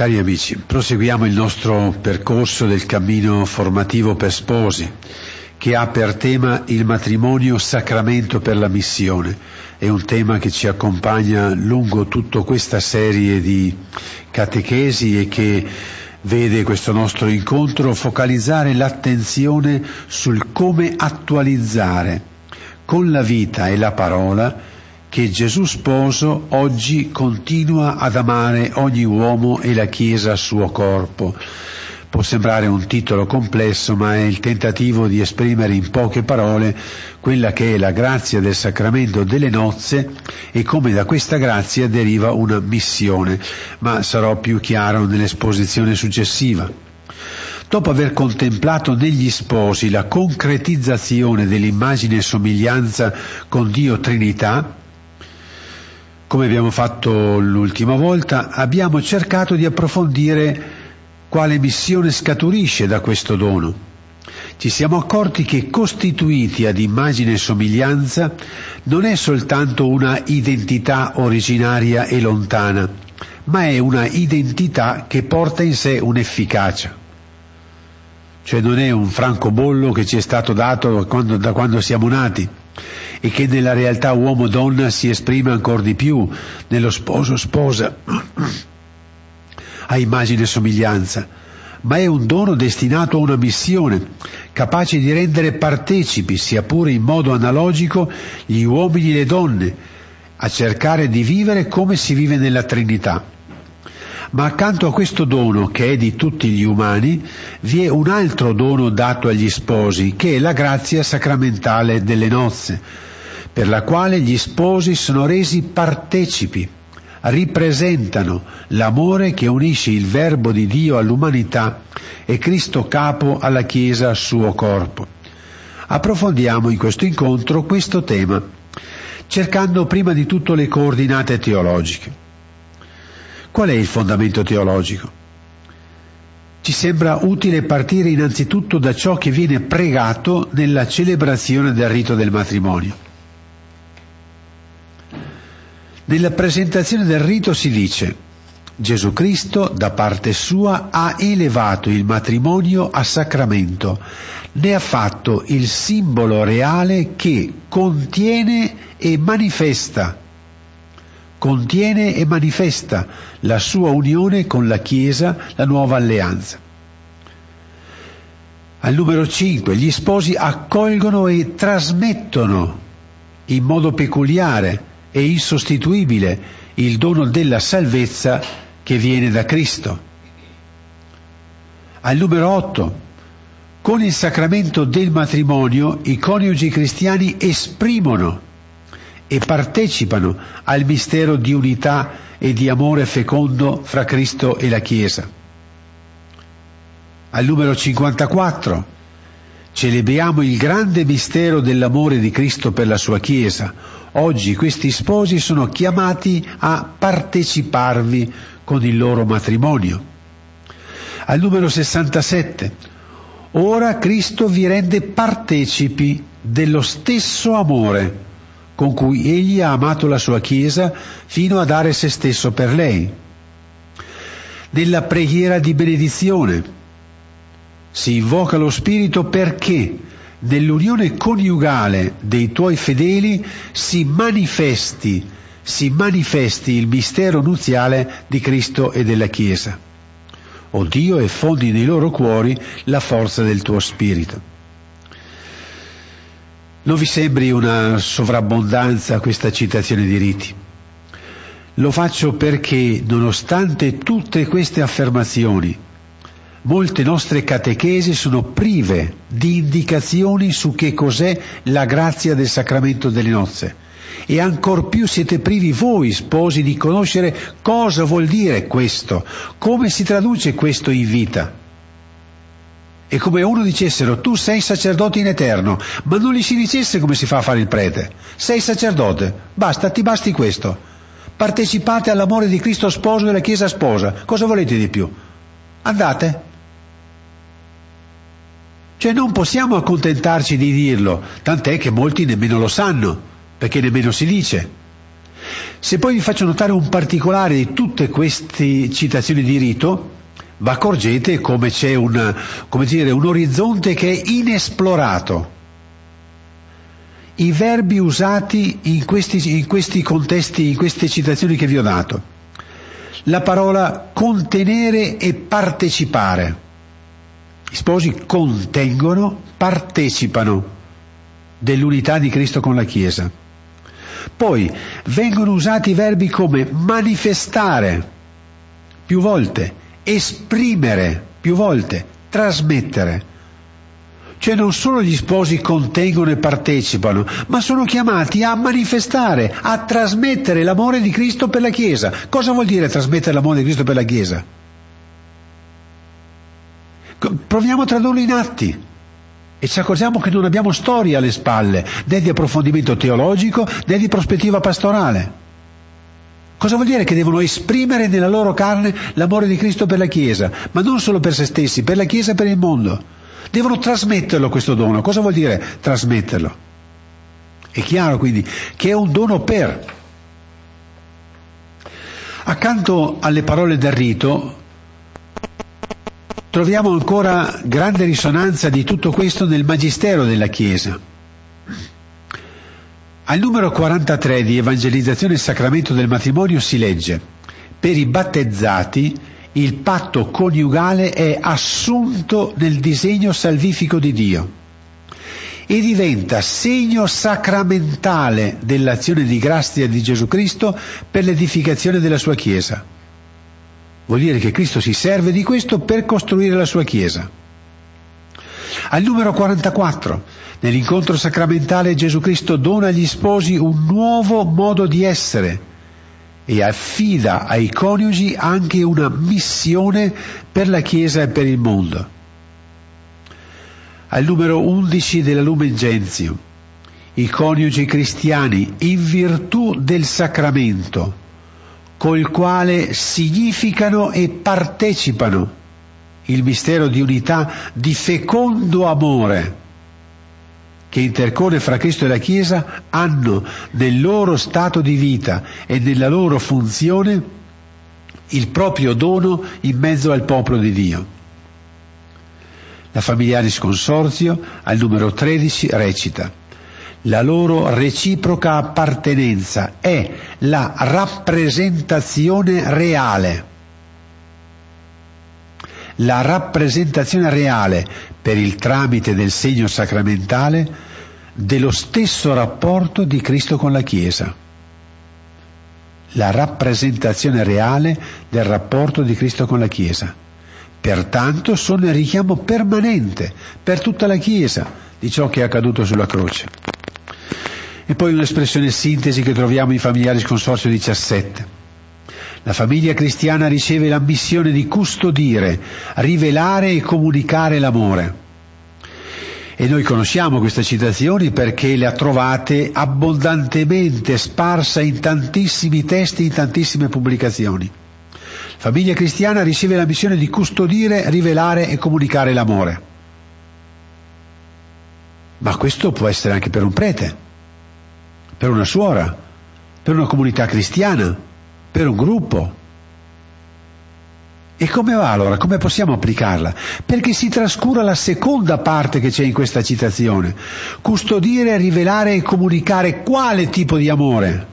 Cari amici, proseguiamo il nostro percorso del cammino formativo per sposi, che ha per tema il matrimonio sacramento per la missione. È un tema che ci accompagna lungo tutta questa serie di catechesi e che vede questo nostro incontro focalizzare l'attenzione sul come attualizzare con la vita e la parola che Gesù sposo oggi continua ad amare ogni uomo e la Chiesa suo corpo. Può sembrare un titolo complesso, ma è il tentativo di esprimere in poche parole quella che è la grazia del sacramento delle nozze e come da questa grazia deriva una missione, ma sarò più chiaro nell'esposizione successiva. Dopo aver contemplato negli sposi la concretizzazione dell'immagine e somiglianza con Dio Trinità, come abbiamo fatto l'ultima volta, abbiamo cercato di approfondire quale missione scaturisce da questo dono. Ci siamo accorti che costituiti ad immagine e somiglianza non è soltanto una identità originaria e lontana, ma è una identità che porta in sé un'efficacia. Cioè non è un francobollo che ci è stato dato da quando, da quando siamo nati, e che nella realtà uomo-donna si esprime ancora di più nello sposo-sposa a immagine e somiglianza, ma è un dono destinato a una missione, capace di rendere partecipi, sia pure in modo analogico, gli uomini e le donne, a cercare di vivere come si vive nella Trinità. Ma accanto a questo dono, che è di tutti gli umani, vi è un altro dono dato agli sposi, che è la grazia sacramentale delle nozze, per la quale gli sposi sono resi partecipi, ripresentano l'amore che unisce il Verbo di Dio all'umanità e Cristo capo alla Chiesa suo corpo. Approfondiamo in questo incontro questo tema, cercando prima di tutto le coordinate teologiche. Qual è il fondamento teologico? Ci sembra utile partire innanzitutto da ciò che viene pregato nella celebrazione del rito del matrimonio. Nella presentazione del rito si dice Gesù Cristo da parte sua ha elevato il matrimonio a sacramento, ne ha fatto il simbolo reale che contiene e manifesta, contiene e manifesta la sua unione con la Chiesa, la nuova alleanza. Al numero 5, gli sposi accolgono e trasmettono in modo peculiare è insostituibile il dono della salvezza che viene da Cristo. Al numero 8, con il sacramento del matrimonio i coniugi cristiani esprimono e partecipano al mistero di unità e di amore fecondo fra Cristo e la Chiesa. Al numero 54 celebriamo il grande mistero dell'amore di Cristo per la sua Chiesa, Oggi questi sposi sono chiamati a parteciparvi con il loro matrimonio. Al numero 67. Ora Cristo vi rende partecipi dello stesso amore con cui egli ha amato la sua Chiesa fino a dare se stesso per lei. Nella preghiera di benedizione si invoca lo Spirito perché nell'unione coniugale dei tuoi fedeli si manifesti, si manifesti il mistero nuziale di Cristo e della Chiesa. O Dio e nei loro cuori la forza del tuo spirito. Non vi sembri una sovrabbondanza questa citazione di riti? Lo faccio perché, nonostante tutte queste affermazioni, Molte nostre catechesi sono prive di indicazioni su che cos'è la grazia del sacramento delle nozze. E ancor più siete privi voi, sposi, di conoscere cosa vuol dire questo, come si traduce questo in vita. È come uno dicessero tu sei sacerdote in eterno, ma non gli si dicesse come si fa a fare il prete. Sei sacerdote, basta, ti basti questo. Partecipate all'amore di Cristo sposo e della Chiesa sposa. Cosa volete di più? Andate, cioè non possiamo accontentarci di dirlo, tant'è che molti nemmeno lo sanno, perché nemmeno si dice. Se poi vi faccio notare un particolare di tutte queste citazioni di rito, vi accorgete come c'è un, come dire, un orizzonte che è inesplorato. I verbi usati in questi, in questi contesti, in queste citazioni che vi ho dato. La parola contenere e partecipare. Gli sposi contengono, partecipano dell'unità di Cristo con la Chiesa. Poi vengono usati verbi come manifestare più volte, esprimere più volte, trasmettere. Cioè non solo gli sposi contengono e partecipano, ma sono chiamati a manifestare, a trasmettere l'amore di Cristo per la Chiesa. Cosa vuol dire trasmettere l'amore di Cristo per la Chiesa? Proviamo a tradurlo in atti. E ci accorgiamo che non abbiamo storia alle spalle, né di approfondimento teologico, né di prospettiva pastorale. Cosa vuol dire? Che devono esprimere nella loro carne l'amore di Cristo per la Chiesa, ma non solo per se stessi, per la Chiesa e per il mondo. Devono trasmetterlo questo dono. Cosa vuol dire trasmetterlo? È chiaro quindi che è un dono per. Accanto alle parole del rito troviamo ancora grande risonanza di tutto questo nel Magistero della Chiesa. Al numero 43 di Evangelizzazione e Sacramento del Matrimonio si legge per i battezzati il patto coniugale è assunto nel disegno salvifico di Dio e diventa segno sacramentale dell'azione di grazia di Gesù Cristo per l'edificazione della sua Chiesa. Vuol dire che Cristo si serve di questo per costruire la sua Chiesa. Al numero 44, nell'incontro sacramentale Gesù Cristo dona agli sposi un nuovo modo di essere e affida ai coniugi anche una missione per la Chiesa e per il mondo. Al numero 11 della Lumen Gentium, i coniugi cristiani, in virtù del sacramento, col quale significano e partecipano il mistero di unità di fecondo amore che intercorre fra Cristo e la Chiesa, hanno nel loro stato di vita e nella loro funzione il proprio dono in mezzo al popolo di Dio. La Familiaris Consorzio al numero 13 recita la loro reciproca appartenenza è la rappresentazione reale. La rappresentazione reale per il tramite del segno sacramentale dello stesso rapporto di Cristo con la Chiesa. La rappresentazione reale del rapporto di Cristo con la Chiesa. Pertanto sono il richiamo permanente per tutta la Chiesa di ciò che è accaduto sulla croce. E poi un'espressione sintesi che troviamo in Familiaris Consorzio 17. La famiglia cristiana riceve la missione di custodire, rivelare e comunicare l'amore. E noi conosciamo queste citazioni perché le ha trovate abbondantemente sparsa in tantissimi testi, in tantissime pubblicazioni. La famiglia cristiana riceve la missione di custodire, rivelare e comunicare l'amore. Ma questo può essere anche per un prete per una suora, per una comunità cristiana, per un gruppo. E come va allora? Come possiamo applicarla? Perché si trascura la seconda parte che c'è in questa citazione. Custodire, rivelare e comunicare quale tipo di amore?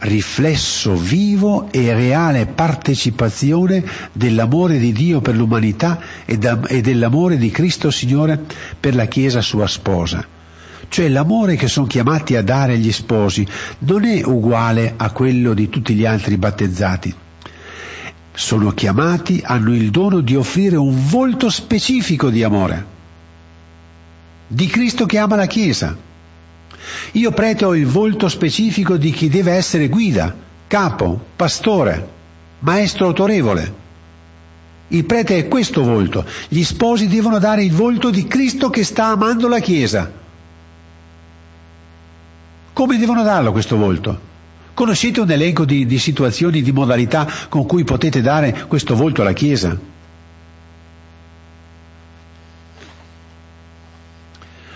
Riflesso vivo e reale partecipazione dell'amore di Dio per l'umanità e dell'amore di Cristo Signore per la Chiesa sua sposa. Cioè l'amore che sono chiamati a dare gli sposi non è uguale a quello di tutti gli altri battezzati. Sono chiamati, hanno il dono di offrire un volto specifico di amore, di Cristo che ama la Chiesa. Io prete ho il volto specifico di chi deve essere guida, capo, pastore, maestro autorevole. Il prete è questo volto. Gli sposi devono dare il volto di Cristo che sta amando la Chiesa. Come devono darlo questo volto? Conoscete un elenco di, di situazioni, di modalità con cui potete dare questo volto alla Chiesa?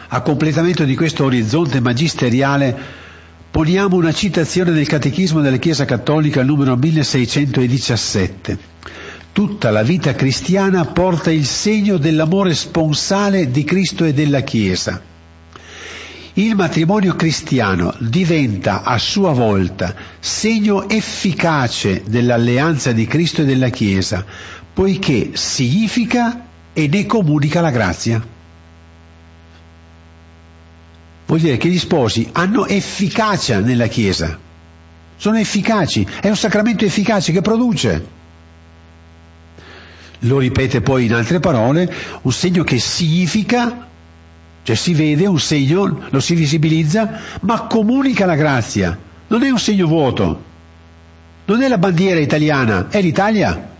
A completamento di questo orizzonte magisteriale Poniamo una citazione del Catechismo della Chiesa Cattolica numero 1617. Tutta la vita cristiana porta il segno dell'amore sponsale di Cristo e della Chiesa. Il matrimonio cristiano diventa a sua volta segno efficace dell'alleanza di Cristo e della Chiesa, poiché significa e ne comunica la grazia. Vuol dire che gli sposi hanno efficacia nella Chiesa, sono efficaci, è un sacramento efficace che produce. Lo ripete poi in altre parole, un segno che significa, cioè si vede un segno, lo si visibilizza, ma comunica la grazia, non è un segno vuoto, non è la bandiera italiana, è l'Italia.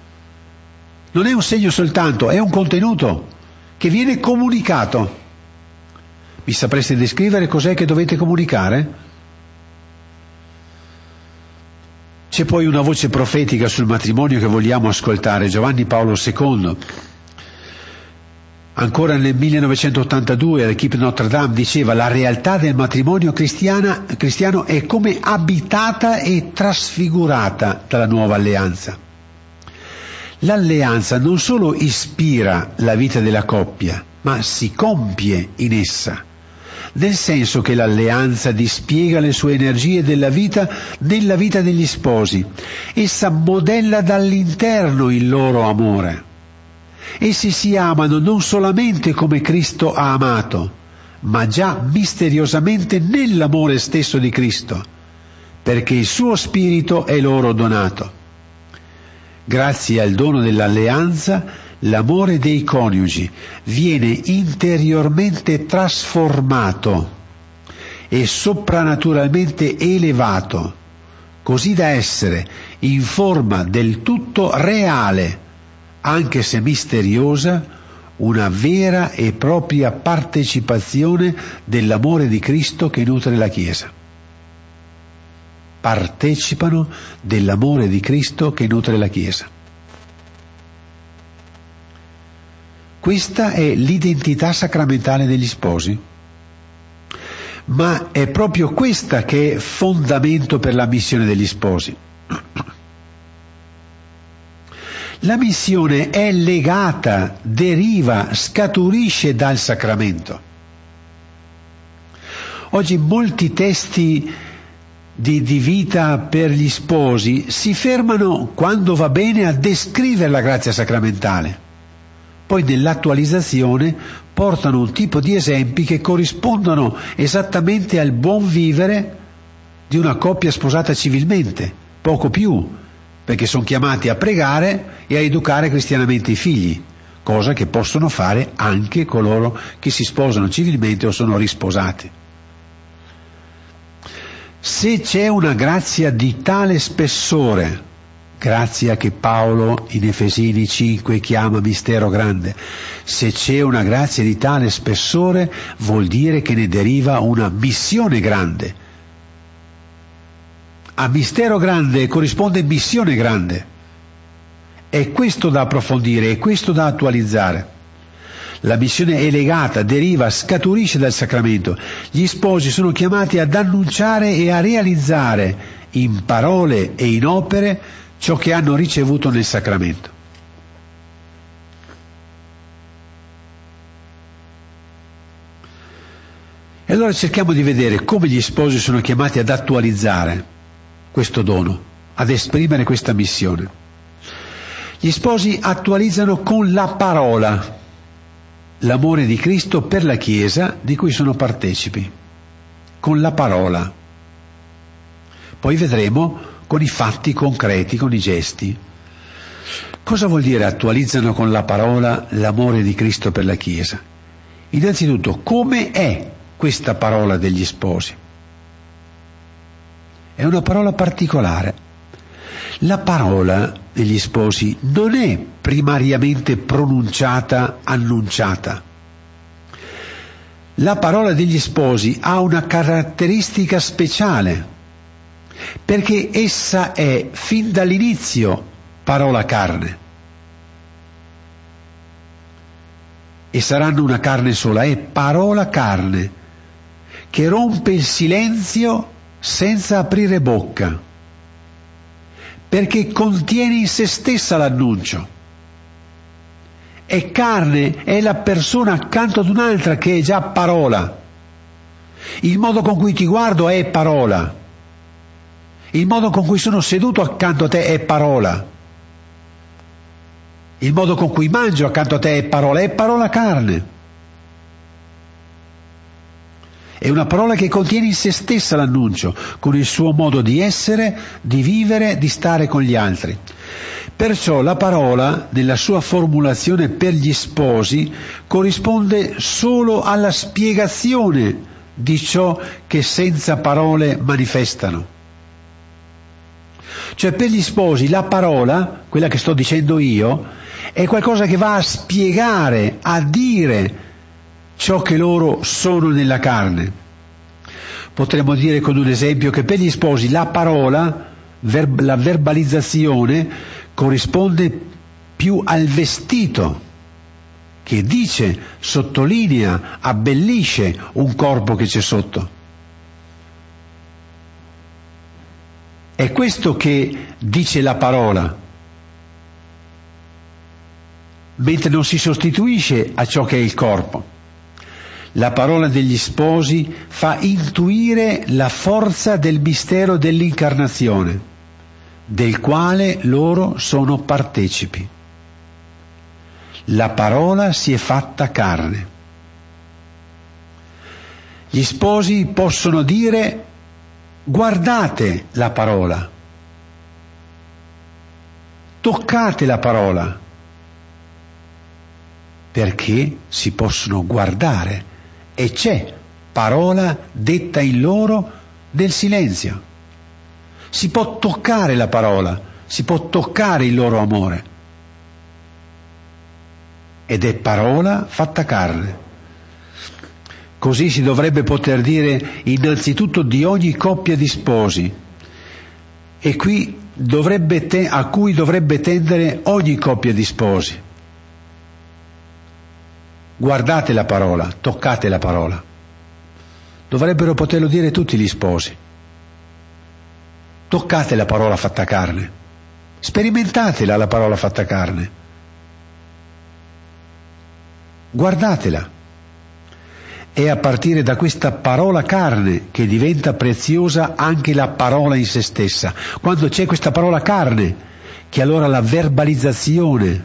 Non è un segno soltanto, è un contenuto che viene comunicato. Mi sapreste descrivere cos'è che dovete comunicare? C'è poi una voce profetica sul matrimonio che vogliamo ascoltare, Giovanni Paolo II. Ancora nel 1982 l'equipe Notre Dame diceva la realtà del matrimonio cristiano è come abitata e trasfigurata dalla nuova alleanza. L'alleanza non solo ispira la vita della coppia, ma si compie in essa, nel senso che l'alleanza dispiega le sue energie della vita nella vita degli sposi. Essa modella dall'interno il loro amore. Essi si amano non solamente come Cristo ha amato, ma già misteriosamente nell'amore stesso di Cristo, perché il suo spirito è loro donato. Grazie al dono dell'alleanza, l'amore dei coniugi viene interiormente trasformato e soprannaturalmente elevato, così da essere in forma del tutto reale, anche se misteriosa, una vera e propria partecipazione dell'amore di Cristo che nutre la Chiesa partecipano dell'amore di Cristo che nutre la Chiesa. Questa è l'identità sacramentale degli sposi, ma è proprio questa che è fondamento per la missione degli sposi. La missione è legata, deriva, scaturisce dal sacramento. Oggi molti testi di, di, vita per gli sposi si fermano quando va bene a descrivere la grazia sacramentale. Poi nell'attualizzazione portano un tipo di esempi che corrispondono esattamente al buon vivere di una coppia sposata civilmente, poco più, perché sono chiamati a pregare e a educare cristianamente i figli, cosa che possono fare anche coloro che si sposano civilmente o sono risposati. Se c'è una grazia di tale spessore, grazia che Paolo in Efesini 5 chiama mistero grande, se c'è una grazia di tale spessore vuol dire che ne deriva una missione grande. A mistero grande corrisponde missione grande. È questo da approfondire, è questo da attualizzare. La missione è legata, deriva, scaturisce dal sacramento. Gli sposi sono chiamati ad annunciare e a realizzare in parole e in opere ciò che hanno ricevuto nel sacramento. E allora cerchiamo di vedere come gli sposi sono chiamati ad attualizzare questo dono, ad esprimere questa missione. Gli sposi attualizzano con la parola l'amore di Cristo per la Chiesa di cui sono partecipi, con la parola. Poi vedremo con i fatti concreti, con i gesti. Cosa vuol dire attualizzano con la parola l'amore di Cristo per la Chiesa? Innanzitutto, come è questa parola degli sposi? È una parola particolare. La parola degli sposi non è primariamente pronunciata, annunciata. La parola degli sposi ha una caratteristica speciale, perché essa è fin dall'inizio parola carne. E saranno una carne sola, è parola carne, che rompe il silenzio senza aprire bocca, perché contiene in se stessa l'annuncio. E carne è la persona accanto ad un'altra che è già parola. Il modo con cui ti guardo è parola. Il modo con cui sono seduto accanto a te è parola. Il modo con cui mangio accanto a te è parola, è parola carne. È una parola che contiene in se stessa l'annuncio, con il suo modo di essere, di vivere, di stare con gli altri. Perciò la parola, nella sua formulazione per gli sposi, corrisponde solo alla spiegazione di ciò che senza parole manifestano. Cioè per gli sposi la parola, quella che sto dicendo io, è qualcosa che va a spiegare, a dire ciò che loro sono nella carne. Potremmo dire con un esempio che per gli sposi la parola, ver- la verbalizzazione, corrisponde più al vestito che dice, sottolinea, abbellisce un corpo che c'è sotto. È questo che dice la parola, mentre non si sostituisce a ciò che è il corpo la parola degli sposi fa intuire la forza del mistero dell'incarnazione, del quale loro sono partecipi. La parola si è fatta carne. Gli sposi possono dire guardate la parola, toccate la parola, perché si possono guardare e c'è parola detta in loro nel silenzio. Si può toccare la parola, si può toccare il loro amore. Ed è parola fatta carne. Così si dovrebbe poter dire innanzitutto di ogni coppia di sposi. E qui te- a cui dovrebbe tendere ogni coppia di sposi guardate la parola, toccate la parola. Dovrebbero poterlo dire tutti gli sposi. Toccate la parola fatta carne. Sperimentatela la parola fatta carne. Guardatela. È a partire da questa parola carne che diventa preziosa anche la parola in se stessa. Quando c'è questa parola carne, che allora la verbalizzazione,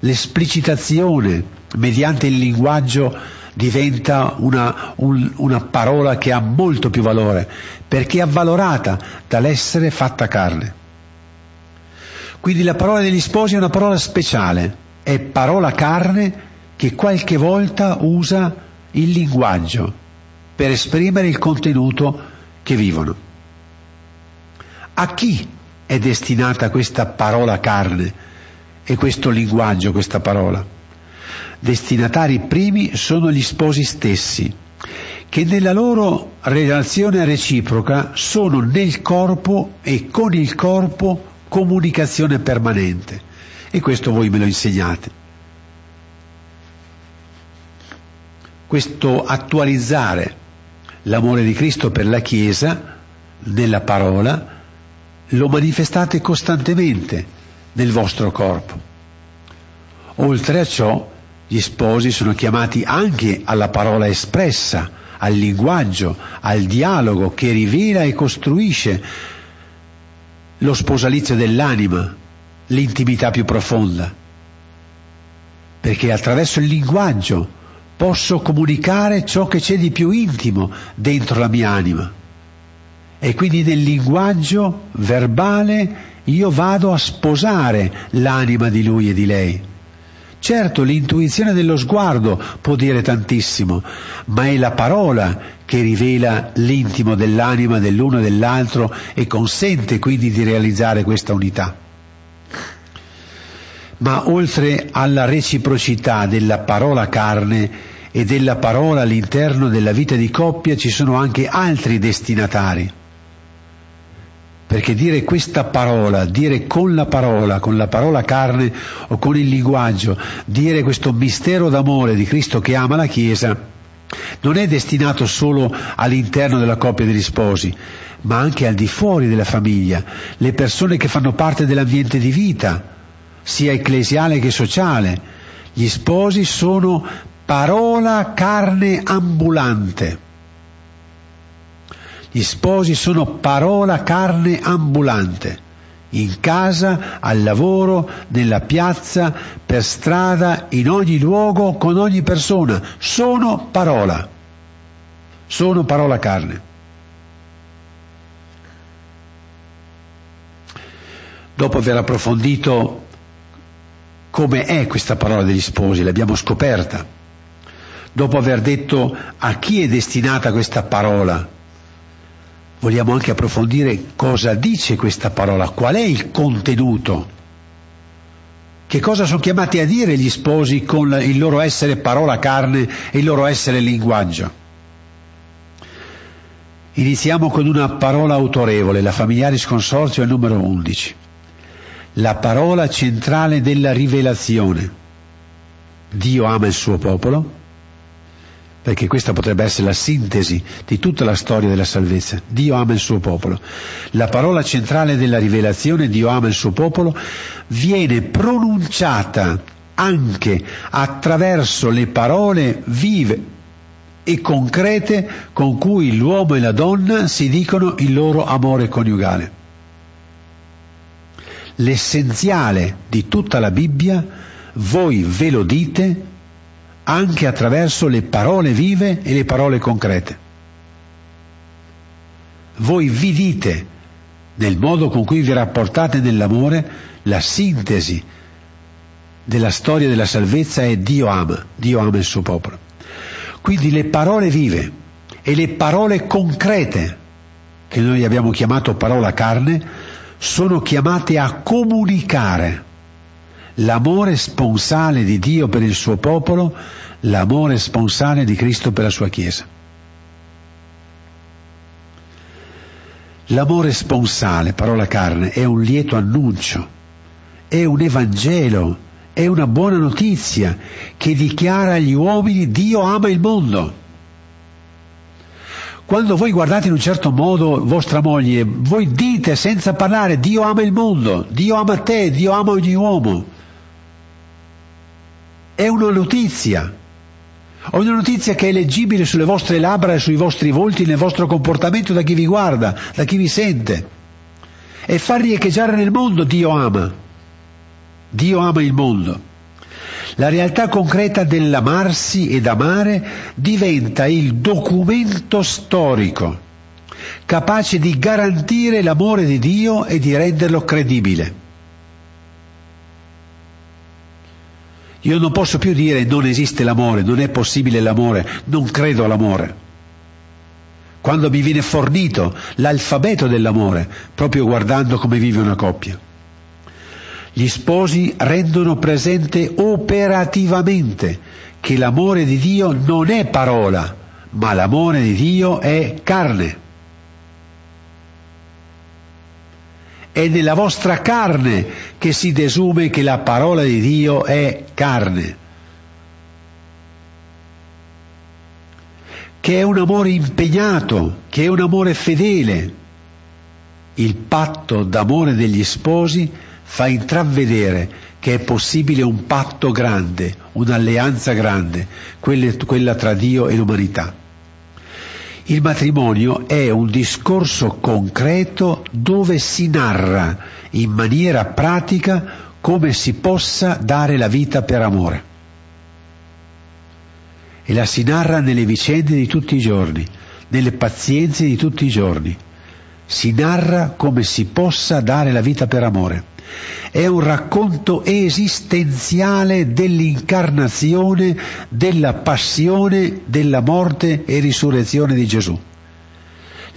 l'esplicitazione, mediante il linguaggio diventa una, un, una, parola che ha molto più valore, perché è avvalorata dall'essere fatta carne. Quindi la parola degli sposi è una parola speciale, è parola carne che qualche volta usa il linguaggio per esprimere il contenuto che vivono. A chi è destinata questa parola carne e questo linguaggio, questa parola? Destinatari primi sono gli sposi stessi, che nella loro relazione reciproca sono nel corpo e con il corpo comunicazione permanente. E questo voi me lo insegnate. Questo attualizzare l'amore di Cristo per la Chiesa nella parola lo manifestate costantemente nel vostro corpo. Oltre a ciò, gli sposi sono chiamati anche alla parola espressa, al linguaggio, al dialogo che rivela e costruisce lo sposalizio dell'anima, l'intimità più profonda. Perché attraverso il linguaggio posso comunicare ciò che c'è di più intimo dentro la mia anima. E quindi nel linguaggio verbale io vado a sposare l'anima di lui e di lei. Certo, l'intuizione dello sguardo può dire tantissimo, ma è la parola che rivela l'intimo dell'anima dell'uno e dell'altro e consente quindi di realizzare questa unità. Ma oltre alla reciprocità della parola carne e della parola all'interno della vita di coppia ci sono anche altri destinatari perché dire questa parola, dire con la parola, con la parola carne o con il linguaggio, dire questo mistero d'amore di Cristo che ama la Chiesa, Non è destinato solo all'interno della coppia degli sposi, ma anche al di fuori della famiglia, le persone che fanno parte dell'ambiente di vita, sia ecclesiale che sociale. Gli sposi sono parola carne ambulante. Gli sposi sono parola carne ambulante, in casa, al lavoro, nella piazza, per strada, in ogni luogo, con ogni persona. Sono parola. Sono parola carne. Dopo aver approfondito come è questa parola degli sposi, l'abbiamo scoperta. Dopo aver detto a chi è destinata questa parola, vogliamo anche approfondire cosa dice questa parola, qual è il contenuto. Che cosa sono chiamati a dire gli sposi con il loro essere parola carne e il loro essere linguaggio? Iniziamo con una parola autorevole, la Familiaris Consorzio è numero 11. La parola centrale della rivelazione. Dio ama il suo popolo, perché questa potrebbe essere la sintesi di tutta la storia della salvezza. Dio ama il suo popolo. La parola centrale della rivelazione, Dio ama il suo popolo, viene pronunciata anche attraverso le parole vive e concrete con cui l'uomo e la donna si dicono il loro amore coniugale. L'essenziale di tutta la Bibbia, voi ve lo dite anche attraverso le parole vive e le parole concrete. Voi vi dite, nel modo con cui vi rapportate nell'amore, la sintesi della storia della salvezza è Dio ama, Dio ama il suo popolo. Quindi le parole vive e le parole concrete, che noi abbiamo chiamato parola carne, sono chiamate a comunicare l'amore sponsale di Dio per il suo popolo, l'amore sponsale di Cristo per la sua Chiesa. L'amore sponsale, parola carne, è un lieto annuncio, è un Evangelo, è una buona notizia che dichiara agli uomini Dio ama il mondo. Quando voi guardate in un certo modo vostra moglie, voi dite senza parlare Dio ama il mondo, Dio ama te, Dio ama ogni uomo è una notizia. Ho una notizia che è leggibile sulle vostre labbra e sui vostri volti, nel vostro comportamento da chi vi guarda, da chi vi sente. E far riecheggiare nel mondo Dio ama. Dio ama il mondo. La realtà concreta dell'amarsi ed amare diventa il documento storico, capace di garantire l'amore di Dio e di renderlo credibile. Io non posso più dire non esiste l'amore, non è possibile l'amore, non credo all'amore. Quando mi viene fornito l'alfabeto dell'amore, proprio guardando come vive una coppia. Gli sposi rendono presente operativamente che l'amore di Dio non è parola, ma l'amore di Dio è carne. È nella vostra carne che si desume che la parola di Dio è carne. Che è un amore impegnato, che è un amore fedele. Il patto d'amore degli sposi fa intravedere che è possibile un patto grande, un'alleanza grande, quella tra Dio e l'umanità. Il matrimonio è un discorso concreto dove si narra in maniera pratica come si possa dare la vita per amore. E la si narra nelle vicende di tutti i giorni, nelle pazienze di tutti i giorni. Si narra come si possa dare la vita per amore è un racconto esistenziale dell'incarnazione, della passione, della morte e risurrezione di Gesù.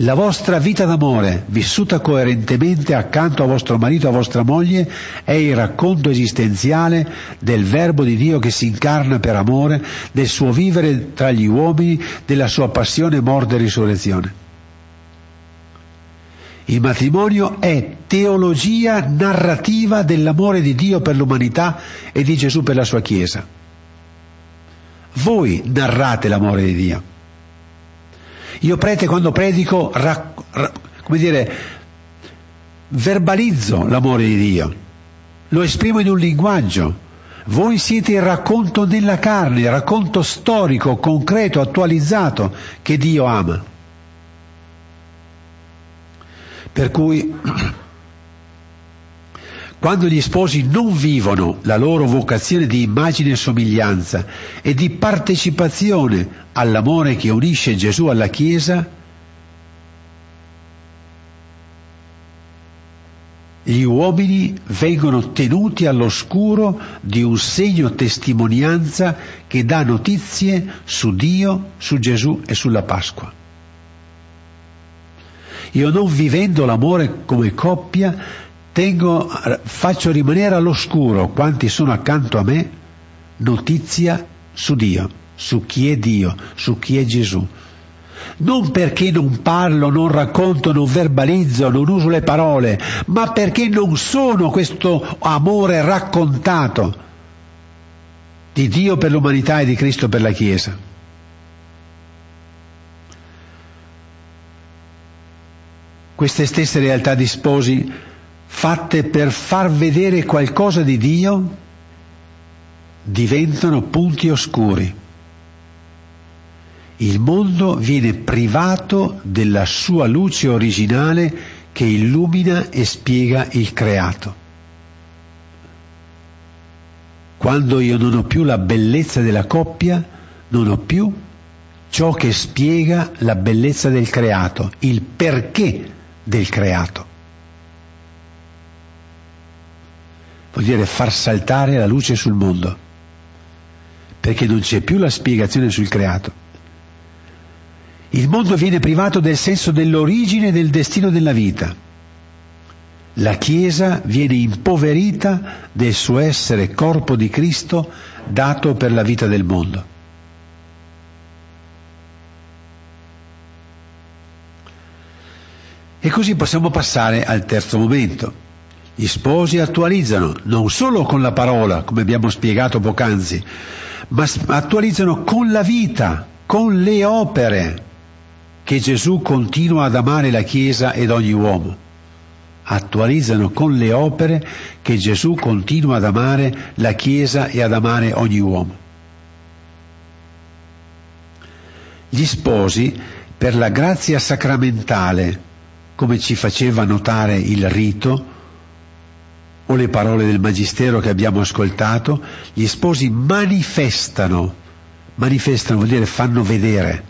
La vostra vita d'amore, vissuta coerentemente accanto a vostro marito e a vostra moglie, è il racconto esistenziale del Verbo di Dio che si incarna per amore, del suo vivere tra gli uomini, della sua passione, morte e risurrezione. Il matrimonio è teologia narrativa dell'amore di Dio per l'umanità e di Gesù per la sua Chiesa. Voi narrate l'amore di Dio. Io prete quando predico, ra, ra, come dire, verbalizzo l'amore di Dio, lo esprimo in un linguaggio. Voi siete il racconto della carne, il racconto storico, concreto, attualizzato che Dio ama. Per cui quando gli sposi non vivono la loro vocazione di immagine e somiglianza e di partecipazione all'amore che unisce Gesù alla Chiesa, gli uomini vengono tenuti all'oscuro di un segno testimonianza che dà notizie su Dio, su Gesù e sulla Pasqua. Io non vivendo l'amore come coppia tengo, faccio rimanere all'oscuro quanti sono accanto a me notizia su Dio, su chi è Dio, su chi è Gesù. Non perché non parlo, non racconto, non verbalizzo, non uso le parole, ma perché non sono questo amore raccontato di Dio per l'umanità e di Cristo per la Chiesa. Queste stesse realtà di sposi fatte per far vedere qualcosa di Dio, diventano punti oscuri. Il mondo viene privato della sua luce originale che illumina e spiega il creato. Quando io non ho più la bellezza della coppia, non ho più ciò che spiega la bellezza del creato, il perché del creato. vuol dire far saltare la luce sul mondo, perché non c'è più la spiegazione sul creato. Il mondo viene privato del senso dell'origine e del destino della vita. La Chiesa viene impoverita del suo essere corpo di Cristo dato per la vita del mondo. E così possiamo passare al terzo momento, gli sposi attualizzano non solo con la parola, come abbiamo spiegato poc'anzi, ma attualizzano con la vita, con le opere che Gesù continua ad amare la Chiesa ed ogni uomo. Attualizzano con le opere che Gesù continua ad amare la Chiesa e ad amare ogni uomo. Gli sposi, per la grazia sacramentale, come ci faceva notare il rito, o le parole del Magistero che abbiamo ascoltato, gli sposi manifestano, manifestano vuol dire fanno vedere,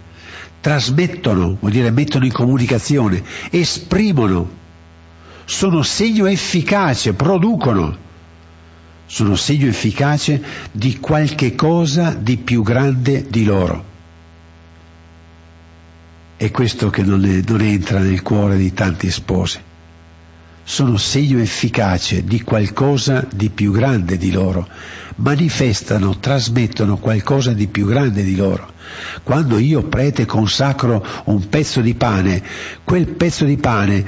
trasmettono, vuol dire mettono in comunicazione, esprimono, sono segno efficace, producono, sono segno efficace di qualche cosa di più grande di loro. È questo che non, è, non entra nel cuore di tanti sposi sono segno efficace di qualcosa di più grande di loro, manifestano, trasmettono qualcosa di più grande di loro. Quando io prete consacro un pezzo di pane, quel pezzo di pane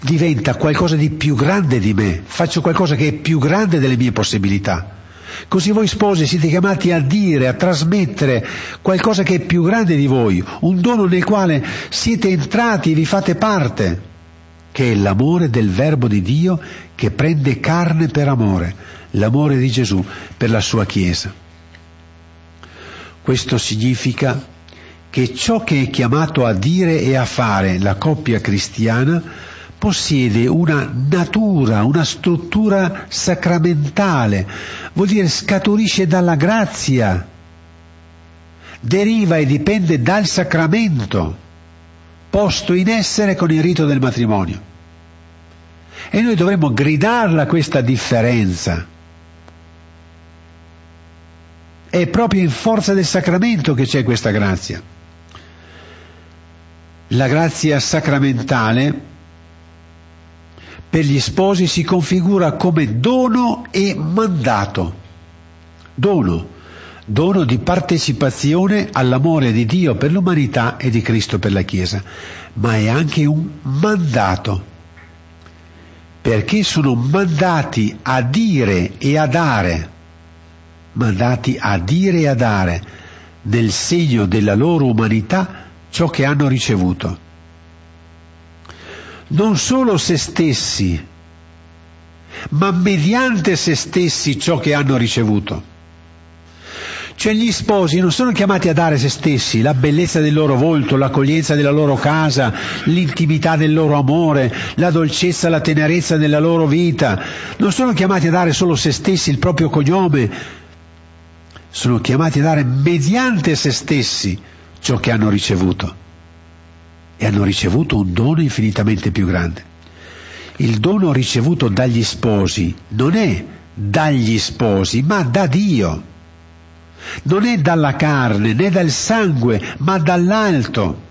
diventa qualcosa di più grande di me, faccio qualcosa che è più grande delle mie possibilità. Così voi sposi siete chiamati a dire, a trasmettere qualcosa che è più grande di voi, un dono nel quale siete entrati e vi fate parte che è l'amore del Verbo di Dio che prende carne per amore, l'amore di Gesù per la sua Chiesa. Questo significa che ciò che è chiamato a dire e a fare la coppia cristiana possiede una natura, una struttura sacramentale, vuol dire scaturisce dalla grazia, deriva e dipende dal sacramento posto in essere con il rito del matrimonio. E noi dovremmo gridarla questa differenza. È proprio in forza del sacramento che c'è questa grazia. La grazia sacramentale per gli sposi si configura come dono e mandato. Dono dono di partecipazione all'amore di Dio per l'umanità e di Cristo per la Chiesa, ma è anche un mandato, perché sono mandati a dire e a dare, mandati a dire e a dare nel segno della loro umanità ciò che hanno ricevuto. Non solo se stessi, ma mediante se stessi ciò che hanno ricevuto. Cioè gli sposi non sono chiamati a dare se stessi, la bellezza del loro volto, l'accoglienza della loro casa, l'intimità del loro amore, la dolcezza, la tenerezza della loro vita. Non sono chiamati a dare solo se stessi, il proprio cognome. Sono chiamati a dare mediante se stessi ciò che hanno ricevuto. E hanno ricevuto un dono infinitamente più grande. Il dono ricevuto dagli sposi non è dagli sposi, ma da Dio non è dalla carne né dal sangue, ma dall'alto.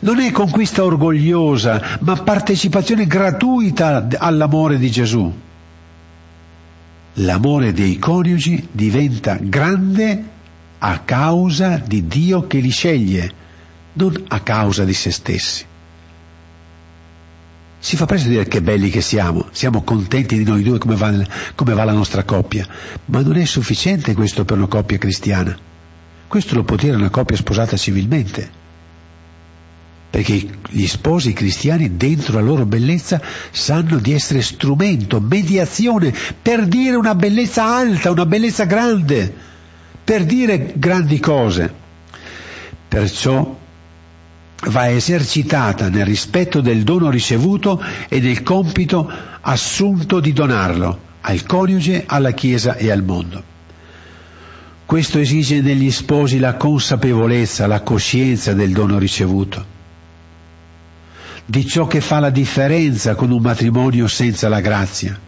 Non è conquista orgogliosa, ma partecipazione gratuita all'amore di Gesù. L'amore dei coniugi diventa grande a causa di Dio che li sceglie, non a causa di se stessi. Si fa presto dire che belli che siamo, siamo contenti di noi due come va, come va la nostra coppia, ma non è sufficiente questo per una coppia cristiana. Questo lo può dire una coppia sposata civilmente. Perché gli sposi cristiani dentro la loro bellezza sanno di essere strumento, mediazione per dire una bellezza alta, una bellezza grande, per dire grandi cose. Perciò va esercitata nel rispetto del dono ricevuto e del compito assunto di donarlo al coniuge, alla Chiesa e al mondo. Questo esige negli sposi la consapevolezza, la coscienza del dono ricevuto, di ciò che fa la differenza con un matrimonio senza la grazia.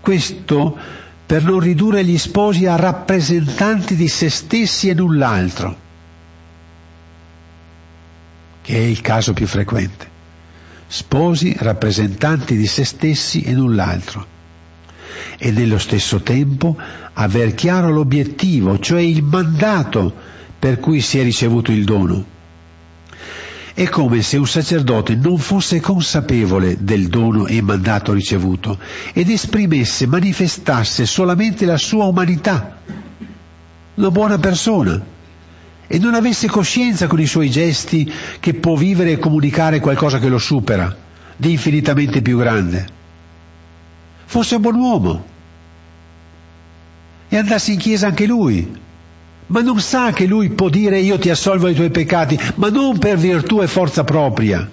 Questo per non ridurre gli sposi a rappresentanti di se stessi e null'altro che è il caso più frequente. Sposi rappresentanti di se stessi e null'altro. E nello stesso tempo aver chiaro l'obiettivo, cioè il mandato per cui si è ricevuto il dono. È come se un sacerdote non fosse consapevole del dono e mandato ricevuto ed esprimesse, manifestasse solamente la sua umanità, una buona persona, e non avesse coscienza con i suoi gesti che può vivere e comunicare qualcosa che lo supera, di infinitamente più grande. Fosse un buon uomo e andasse in chiesa anche lui, ma non sa che lui può dire io ti assolvo i tuoi peccati, ma non per virtù e forza propria.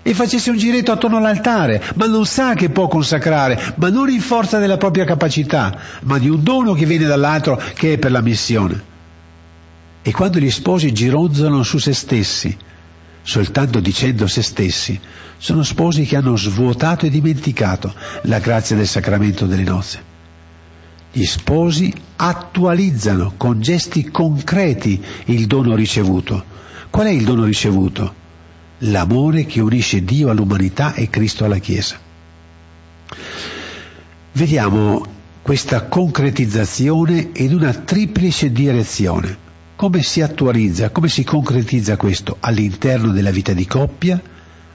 E facesse un giretto attorno all'altare, ma non sa che può consacrare, ma non in forza della propria capacità, ma di un dono che viene dall'altro che è per la missione. E quando gli sposi gironzolano su se stessi, soltanto dicendo se stessi, sono sposi che hanno svuotato e dimenticato la grazia del sacramento delle nozze. Gli sposi attualizzano con gesti concreti il dono ricevuto. Qual è il dono ricevuto? L'amore che unisce Dio all'umanità e Cristo alla Chiesa. Vediamo questa concretizzazione in una triplice direzione. Come si attualizza, come si concretizza questo all'interno della vita di coppia,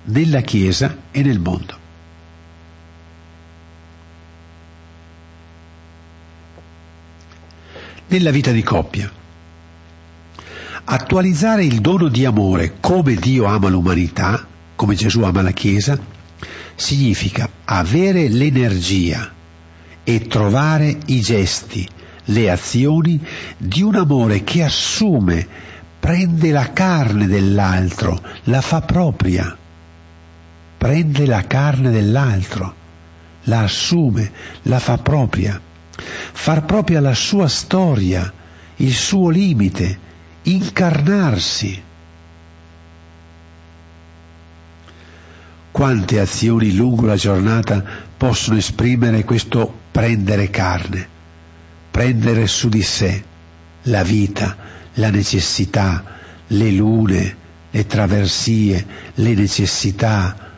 nella Chiesa e nel mondo? Nella vita di coppia. Attualizzare il dono di amore come Dio ama l'umanità, come Gesù ama la Chiesa, significa avere l'energia e trovare i gesti, le azioni di un amore che assume, prende la carne dell'altro, la fa propria, prende la carne dell'altro, la assume, la fa propria, far propria la sua storia, il suo limite, incarnarsi. Quante azioni lungo la giornata possono esprimere questo prendere carne? Prendere su di sé la vita, la necessità, le lune, le traversie, le necessità,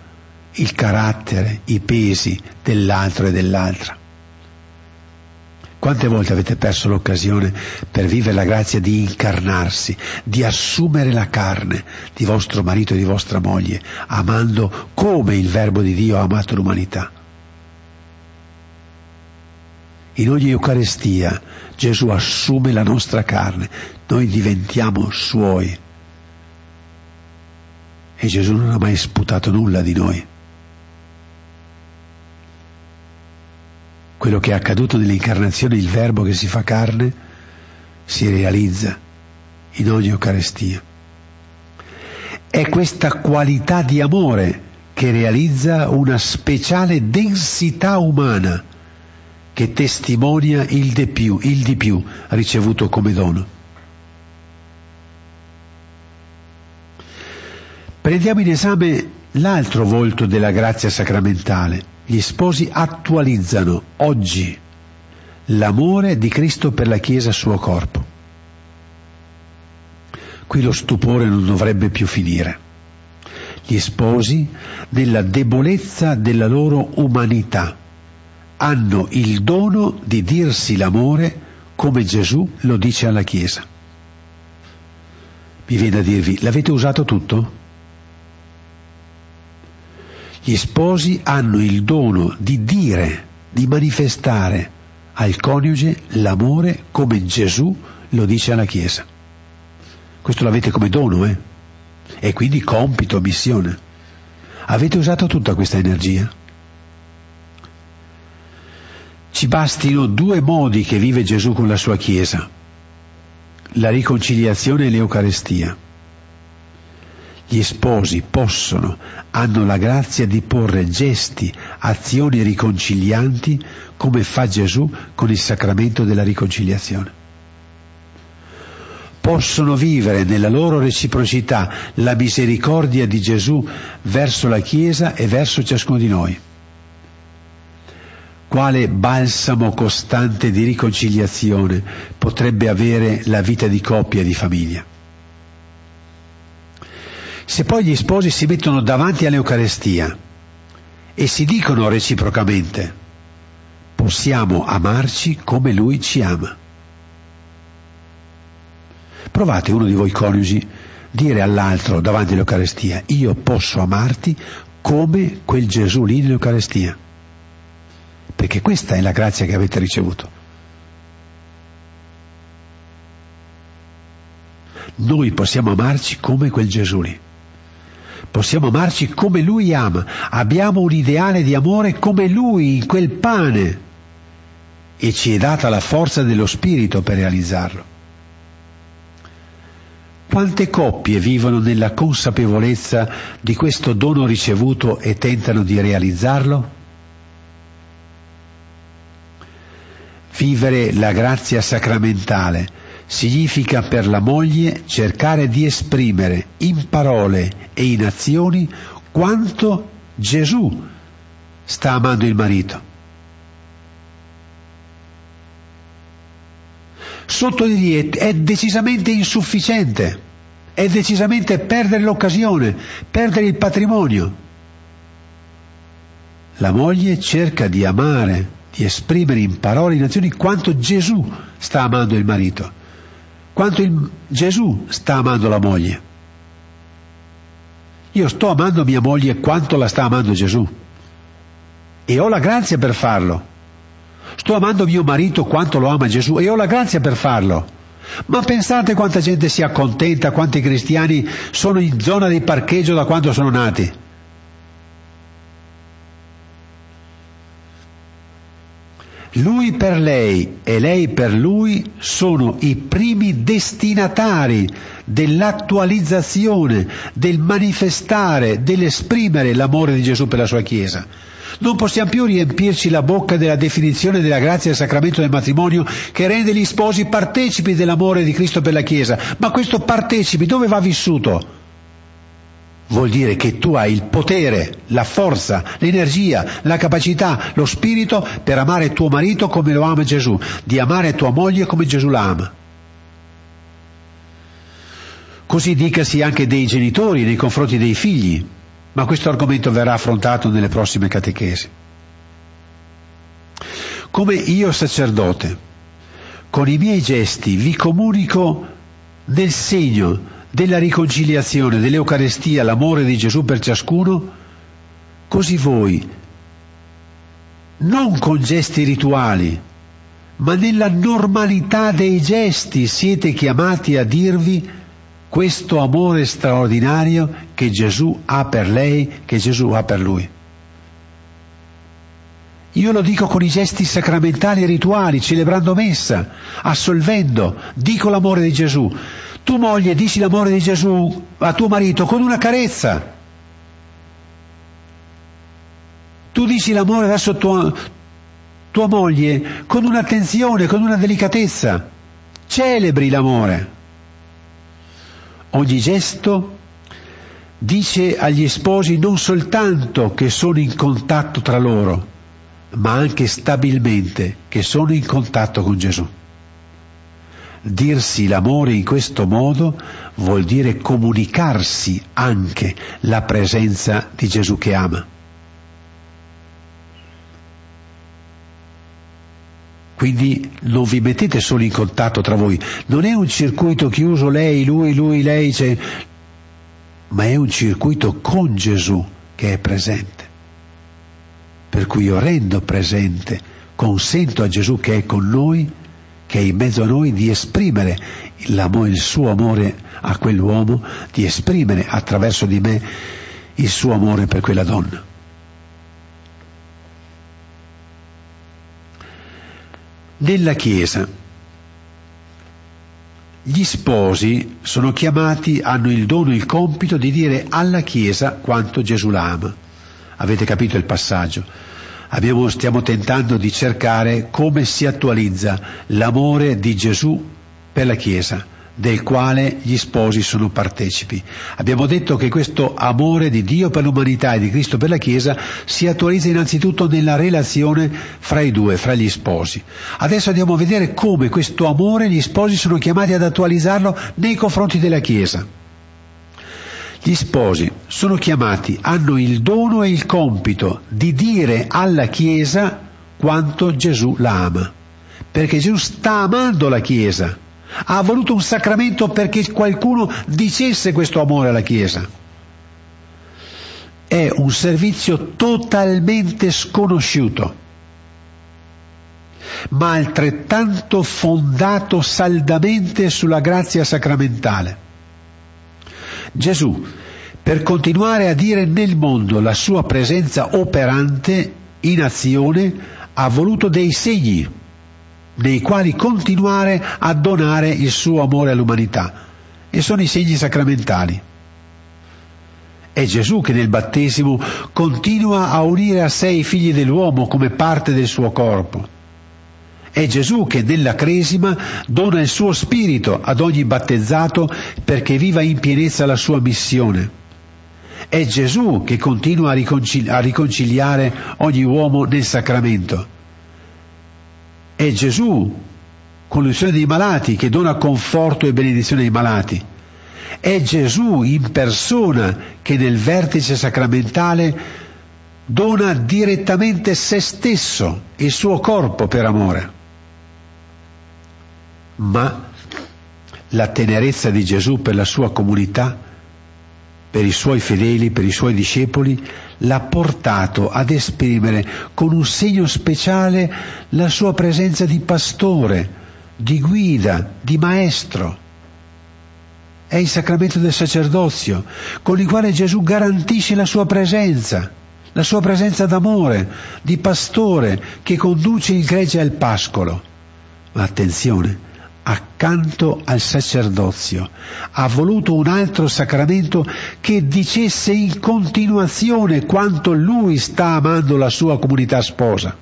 il carattere, i pesi dell'altro e dell'altra. Quante volte avete perso l'occasione per vivere la grazia di incarnarsi, di assumere la carne di vostro marito e di vostra moglie, amando come il Verbo di Dio ha amato l'umanità? In ogni Eucaristia Gesù assume la nostra carne, noi diventiamo suoi. E Gesù non ha mai sputato nulla di noi. Quello che è accaduto nell'incarnazione, il Verbo che si fa carne, si realizza in ogni Eucaristia. È questa qualità di amore che realizza una speciale densità umana che testimonia il di più, il di più ricevuto come dono. Prendiamo in esame l'altro volto della grazia sacramentale. Gli sposi attualizzano oggi l'amore di Cristo per la Chiesa suo corpo. Qui lo stupore non dovrebbe più finire. Gli sposi, nella debolezza della loro umanità, hanno il dono di dirsi l'amore come Gesù lo dice alla Chiesa. Mi viene a dirvi, l'avete usato tutto? Gli sposi hanno il dono di dire, di manifestare al coniuge l'amore come Gesù lo dice alla Chiesa. Questo l'avete come dono, eh? E quindi compito, missione. Avete usato tutta questa energia? Ci bastino due modi che vive Gesù con la sua Chiesa, la riconciliazione e l'Eucarestia. Gli sposi possono, hanno la grazia di porre gesti, azioni riconcilianti come fa Gesù con il sacramento della riconciliazione. Possono vivere nella loro reciprocità la misericordia di Gesù verso la Chiesa e verso ciascuno di noi quale balsamo costante di riconciliazione potrebbe avere la vita di coppia e di famiglia. Se poi gli sposi si mettono davanti all'Eucarestia e si dicono reciprocamente, possiamo amarci come Lui ci ama. Provate uno di voi coniugi dire all'altro davanti all'Eucarestia, io posso amarti come quel Gesù lì nell'Eucarestia perché questa è la grazia che avete ricevuto. Noi possiamo amarci come quel Gesù lì. Possiamo amarci come Lui ama. Abbiamo un ideale di amore come Lui in quel pane. E ci è data la forza dello Spirito per realizzarlo. Quante coppie vivono nella consapevolezza di questo dono ricevuto e tentano di realizzarlo? Vivere la grazia sacramentale significa per la moglie cercare di esprimere in parole e in azioni quanto Gesù sta amando il marito. Sotto di lì è decisamente insufficiente, è decisamente perdere l'occasione, perdere il patrimonio. La moglie cerca di amare di esprimere in parole e in azioni quanto Gesù sta amando il marito, quanto il, Gesù sta amando la moglie. Io sto amando mia moglie quanto la sta amando Gesù e ho la grazia per farlo. Sto amando mio marito quanto lo ama Gesù e ho la grazia per farlo. Ma pensate quanta gente si accontenta, quanti cristiani sono in zona di parcheggio da quando sono nati. Lui per lei e lei per lui sono i primi destinatari dell'attualizzazione, del manifestare, dell'esprimere l'amore di Gesù per la sua Chiesa. Non possiamo più riempirci la bocca della definizione della grazia del sacramento del matrimonio che rende gli sposi partecipi dell'amore di Cristo per la Chiesa. Ma questo partecipi dove va vissuto? Vuol dire che tu hai il potere, la forza, l'energia, la capacità, lo spirito per amare tuo marito come lo ama Gesù, di amare tua moglie come Gesù la ama. Così dicasi anche dei genitori nei confronti dei figli, ma questo argomento verrà affrontato nelle prossime catechesi. Come io sacerdote, con i miei gesti vi comunico nel segno della riconciliazione, dell'Eucarestia, l'amore di Gesù per ciascuno, così voi, non con gesti rituali, ma nella normalità dei gesti siete chiamati a dirvi questo amore straordinario che Gesù ha per lei, che Gesù ha per lui. Io lo dico con i gesti sacramentali e rituali, celebrando messa, assolvendo, dico l'amore di Gesù. Tu moglie dici l'amore di Gesù a tuo marito con una carezza. Tu dici l'amore verso tua, tua moglie con un'attenzione, con una delicatezza. Celebri l'amore. Ogni gesto dice agli sposi non soltanto che sono in contatto tra loro, ma anche stabilmente che sono in contatto con Gesù. Dirsi l'amore in questo modo vuol dire comunicarsi anche la presenza di Gesù che ama. Quindi non vi mettete solo in contatto tra voi, non è un circuito chiuso lei, lui, lui, lei, cioè, ma è un circuito con Gesù che è presente. Per cui io rendo presente, consento a Gesù che è con noi, che è in mezzo a noi, di esprimere il suo amore a quell'uomo, di esprimere attraverso di me il suo amore per quella donna. Nella Chiesa gli sposi sono chiamati, hanno il dono il compito di dire alla Chiesa quanto Gesù la ama. Avete capito il passaggio? Abbiamo, stiamo tentando di cercare come si attualizza l'amore di Gesù per la Chiesa del quale gli sposi sono partecipi. Abbiamo detto che questo amore di Dio per l'umanità e di Cristo per la Chiesa si attualizza innanzitutto nella relazione fra i due, fra gli sposi. Adesso andiamo a vedere come questo amore gli sposi sono chiamati ad attualizzarlo nei confronti della Chiesa. Gli sposi sono chiamati, hanno il dono e il compito di dire alla Chiesa quanto Gesù la ama, perché Gesù sta amando la Chiesa ha voluto un sacramento perché qualcuno dicesse questo amore alla Chiesa. È un servizio totalmente sconosciuto, ma altrettanto fondato saldamente sulla grazia sacramentale. Gesù, per continuare a dire nel mondo la sua presenza operante in azione, ha voluto dei segni nei quali continuare a donare il suo amore all'umanità. E sono i segni sacramentali. È Gesù che nel battesimo continua a unire a sé i figli dell'uomo come parte del suo corpo. È Gesù che nella cresima dona il suo spirito ad ogni battezzato perché viva in pienezza la sua missione. È Gesù che continua a, riconcili- a riconciliare ogni uomo nel sacramento è Gesù con l'unzione dei malati che dona conforto e benedizione ai malati. È Gesù in persona che nel vertice sacramentale dona direttamente se stesso, il suo corpo per amore. Ma la tenerezza di Gesù per la sua comunità per i suoi fedeli, per i suoi discepoli, l'ha portato ad esprimere con un segno speciale la sua presenza di pastore, di guida, di maestro. È il sacramento del sacerdozio, con il quale Gesù garantisce la sua presenza, la sua presenza d'amore, di pastore che conduce il gregge al pascolo. Ma attenzione, accanto al sacerdozio. Ha voluto un altro sacramento che dicesse in continuazione quanto lui sta amando la sua comunità sposa.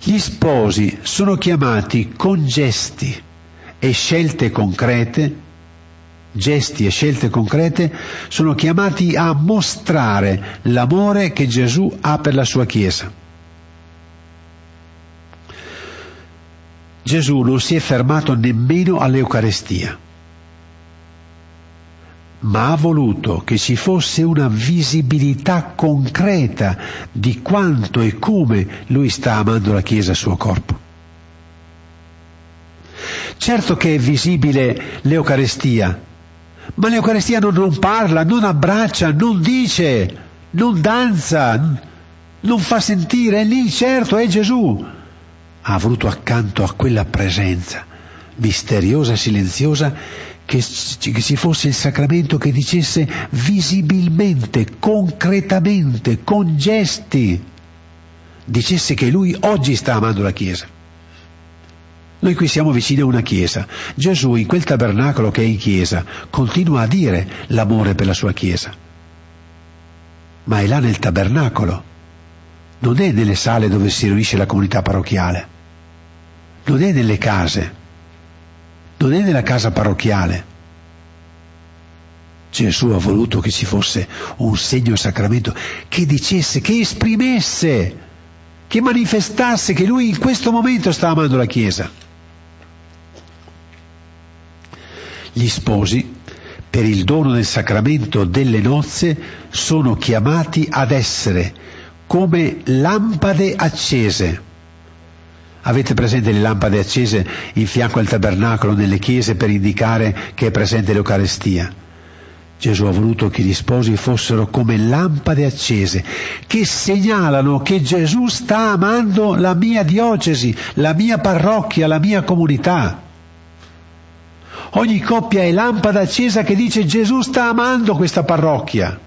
Gli sposi sono chiamati con gesti e scelte concrete, gesti e scelte concrete, sono chiamati a mostrare l'amore che Gesù ha per la sua Chiesa. Gesù non si è fermato nemmeno all'Eucarestia, ma ha voluto che ci fosse una visibilità concreta di quanto e come lui sta amando la Chiesa, il suo corpo. Certo che è visibile l'Eucarestia, ma l'Eucarestia non, non parla, non abbraccia, non dice, non danza, non fa sentire, è lì, certo, è Gesù ha voluto accanto a quella presenza misteriosa e silenziosa che, ci fosse il sacramento che dicesse visibilmente, concretamente, con gesti, dicesse che lui oggi sta amando la Chiesa. Noi qui siamo vicini a una chiesa. Gesù in quel tabernacolo che è in chiesa continua a dire l'amore per la sua chiesa. Ma è là nel tabernacolo, non è nelle sale dove si riunisce la comunità parrocchiale, non è nelle case, non è nella casa parrocchiale. Gesù ha voluto che ci fosse un segno sacramento che dicesse, che esprimesse, che manifestasse che lui in questo momento sta amando la Chiesa. Gli sposi, per il dono del sacramento delle nozze, sono chiamati ad essere come lampade accese Avete presente le lampade accese in fianco al tabernacolo nelle chiese per indicare che è presente l'Eucarestia? Gesù ha voluto che gli sposi fossero come lampade accese, che segnalano che Gesù sta amando la mia diocesi, la mia parrocchia, la mia comunità. Ogni coppia è lampada accesa che dice Gesù sta amando questa parrocchia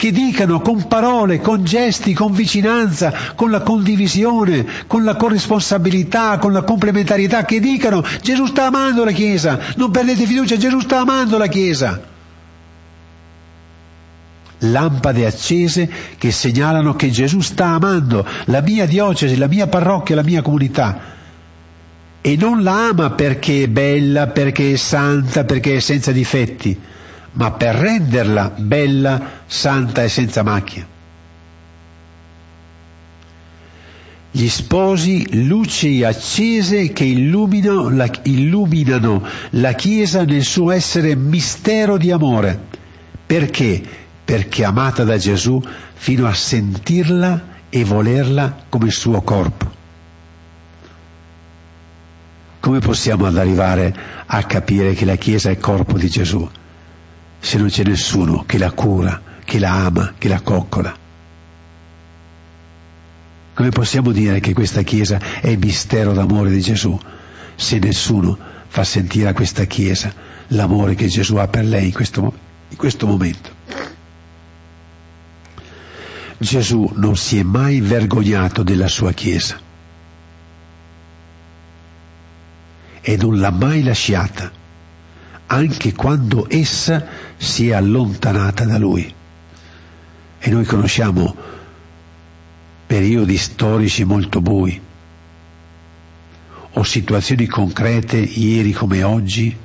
che dicano con parole, con gesti, con vicinanza, con la condivisione, con la corresponsabilità, con la complementarietà, che dicano Gesù sta amando la Chiesa, non perdete fiducia, Gesù sta amando la Chiesa. Lampade accese che segnalano che Gesù sta amando la mia diocesi, la mia parrocchia, la mia comunità. E non la ama perché è bella, perché è santa, perché è senza difetti ma per renderla bella, santa e senza macchia. Gli sposi luci accese che illuminano la, illuminano la Chiesa nel suo essere mistero di amore. Perché? Perché amata da Gesù fino a sentirla e volerla come suo corpo. Come possiamo arrivare a capire che la Chiesa è corpo di Gesù? Se non c'è nessuno che la cura, che la ama, che la coccola? Come possiamo dire che questa Chiesa è il mistero d'amore di Gesù se nessuno fa sentire a questa Chiesa l'amore che Gesù ha per lei in questo, in questo momento? Gesù non si è mai vergognato della sua Chiesa e non l'ha mai lasciata anche quando essa si è allontanata da lui. E noi conosciamo periodi storici molto bui o situazioni concrete ieri come oggi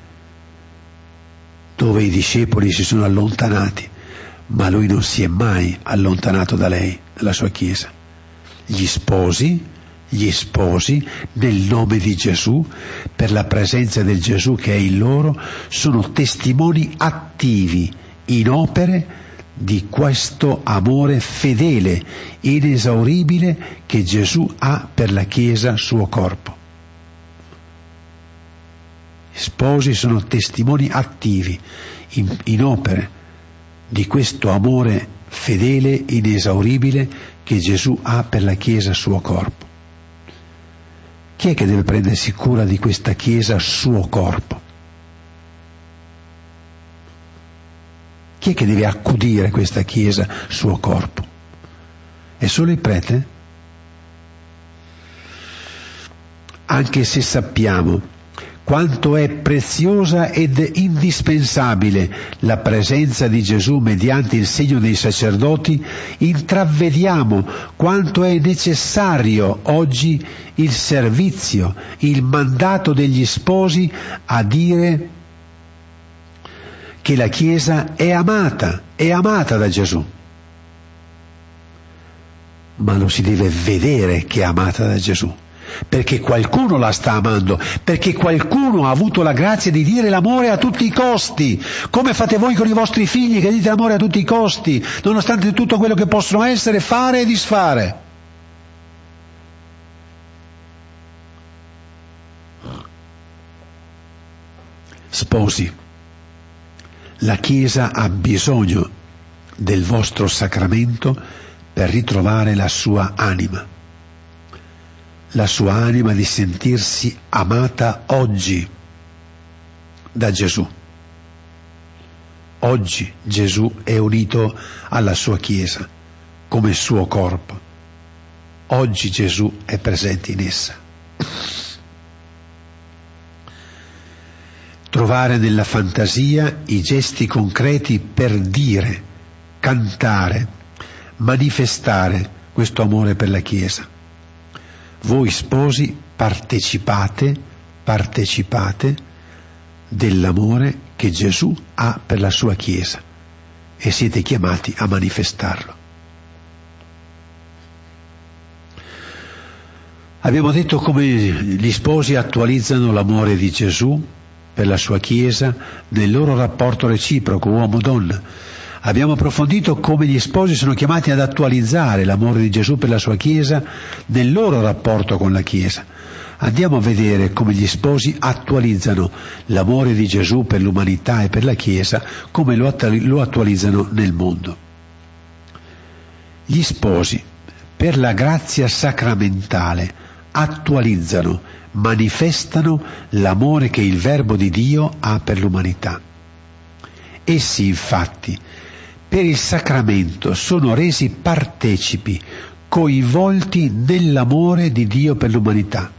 dove i discepoli si sono allontanati, ma lui non si è mai allontanato da lei, dalla sua Chiesa. Gli sposi gli sposi, nel nome di Gesù, per la presenza del Gesù che è in loro, sono testimoni attivi in opere di questo amore fedele, inesauribile che Gesù ha per la Chiesa suo corpo. Gli sposi sono testimoni attivi in, in opere di questo amore fedele, inesauribile che Gesù ha per la Chiesa suo corpo. Chi è che deve prendersi cura di questa Chiesa suo corpo? Chi è che deve accudire questa Chiesa suo corpo? È solo il prete? Anche se sappiamo quanto è preziosa ed indispensabile la presenza di Gesù mediante il segno dei sacerdoti, intravediamo quanto è necessario oggi il servizio, il mandato degli sposi a dire che la Chiesa è amata, è amata da Gesù. Ma lo si deve vedere che è amata da Gesù perché qualcuno la sta amando, perché qualcuno ha avuto la grazia di dire l'amore a tutti i costi, come fate voi con i vostri figli che dite l'amore a tutti i costi, nonostante tutto quello che possono essere, fare e disfare. Sposi, la Chiesa ha bisogno del vostro sacramento per ritrovare la sua anima la sua anima di sentirsi amata oggi da Gesù. Oggi Gesù è unito alla sua Chiesa come suo corpo. Oggi Gesù è presente in essa. Trovare nella fantasia i gesti concreti per dire, cantare, manifestare questo amore per la Chiesa. Voi sposi partecipate, partecipate dell'amore che Gesù ha per la sua Chiesa e siete chiamati a manifestarlo. Abbiamo detto come gli sposi attualizzano l'amore di Gesù per la sua Chiesa nel loro rapporto reciproco uomo-donna. Abbiamo approfondito come gli sposi sono chiamati ad attualizzare l'amore di Gesù per la sua Chiesa nel loro rapporto con la Chiesa. Andiamo a vedere come gli sposi attualizzano l'amore di Gesù per l'umanità e per la Chiesa, come lo, attualizzano nel mondo. Gli sposi, per la grazia sacramentale, attualizzano, manifestano l'amore che il Verbo di Dio ha per l'umanità. Essi infatti per il sacramento sono resi partecipi, coinvolti nell'amore di Dio per l'umanità.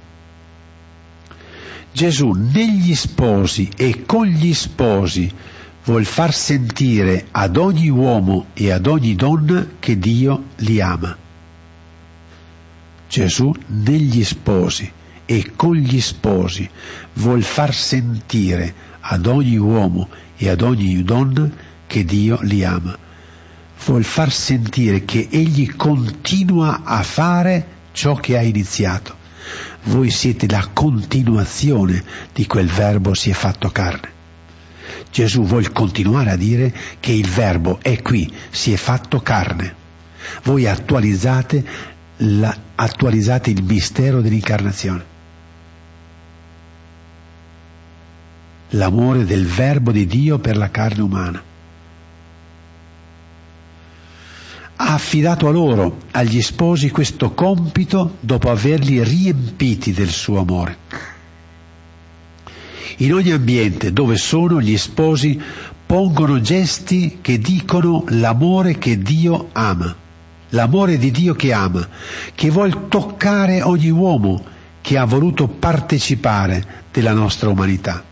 Gesù negli sposi e con gli sposi vuol far sentire ad ogni uomo e ad ogni donna che Dio li ama. Gesù negli sposi e con gli sposi vuol far sentire ad ogni uomo e ad ogni donna che Dio li ama. Vuol far sentire che Egli continua a fare ciò che ha iniziato. Voi siete la continuazione di quel verbo si è fatto carne. Gesù vuole continuare a dire che il verbo è qui, si è fatto carne. Voi attualizzate la, attualizzate il mistero dell'incarnazione. L'amore del Verbo di Dio per la carne umana. Ha affidato a loro, agli sposi, questo compito dopo averli riempiti del suo amore. In ogni ambiente dove sono gli sposi pongono gesti che dicono l'amore che Dio ama l'amore di Dio che ama, che vuol toccare ogni uomo che ha voluto partecipare della nostra umanità.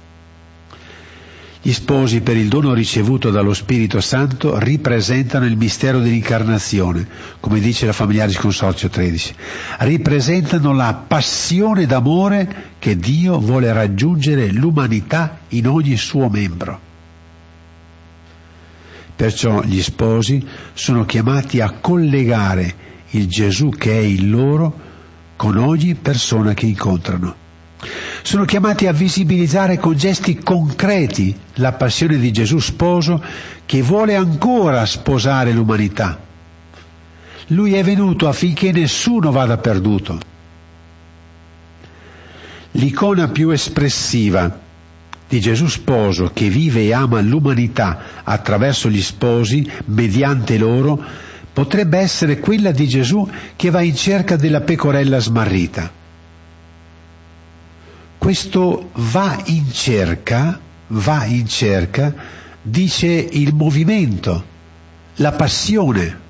Gli sposi per il dono ricevuto dallo Spirito Santo ripresentano il mistero dell'incarnazione, come dice la Familiaris Consorzio 13. Ripresentano la passione d'amore che Dio vuole raggiungere l'umanità in ogni suo membro. Perciò gli sposi sono chiamati a collegare il Gesù che è il loro con ogni persona che incontrano. Sono chiamati a visibilizzare con gesti concreti la passione di Gesù sposo che vuole ancora sposare l'umanità. Lui è venuto affinché nessuno vada perduto. L'icona più espressiva di Gesù sposo che vive e ama l'umanità attraverso gli sposi, mediante loro, potrebbe essere quella di Gesù che va in cerca della pecorella smarrita. Questo va in cerca, va in cerca, dice il movimento, la passione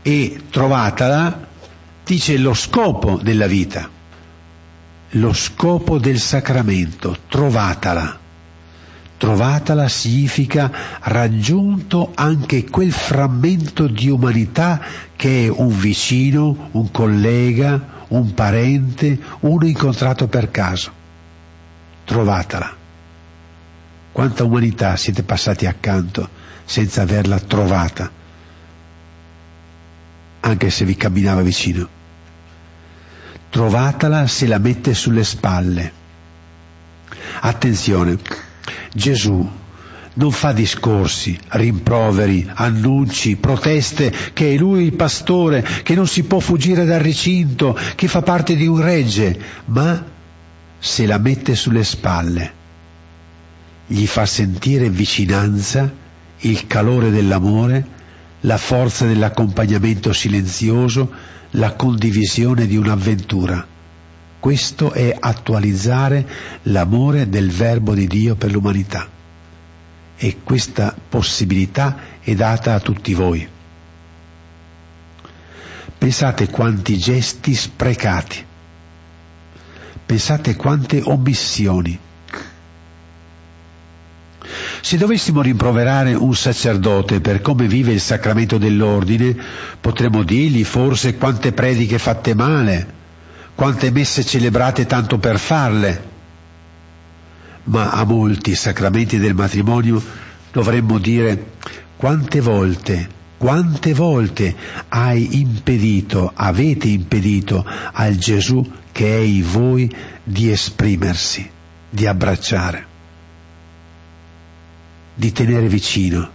e trovatala dice lo scopo della vita lo scopo del sacramento, trovatala. Trovatala significa raggiunto anche quel frammento di umanità che è un vicino, un collega, un parente, uno incontrato per caso. Trovatala. Quanta umanità siete passati accanto senza averla trovata, anche se vi camminava vicino trovatela se la mette sulle spalle. Attenzione, Gesù non fa discorsi, rimproveri, annunci, proteste che è lui il pastore, che non si può fuggire dal recinto, che fa parte di un regge, ma se la mette sulle spalle, gli fa sentire vicinanza, il calore dell'amore, la forza dell'accompagnamento silenzioso, la condivisione di un'avventura. Questo è attualizzare l'amore del Verbo di Dio per l'umanità. E questa possibilità è data a tutti voi. Pensate quanti gesti sprecati, pensate quante omissioni. Se dovessimo rimproverare un sacerdote per come vive il sacramento dell'ordine, potremmo dirgli forse quante prediche fatte male, quante messe celebrate tanto per farle. Ma a molti sacramenti del matrimonio dovremmo dire quante volte, quante volte hai impedito, avete impedito al Gesù che è in voi di esprimersi, di abbracciare, di tenere vicino,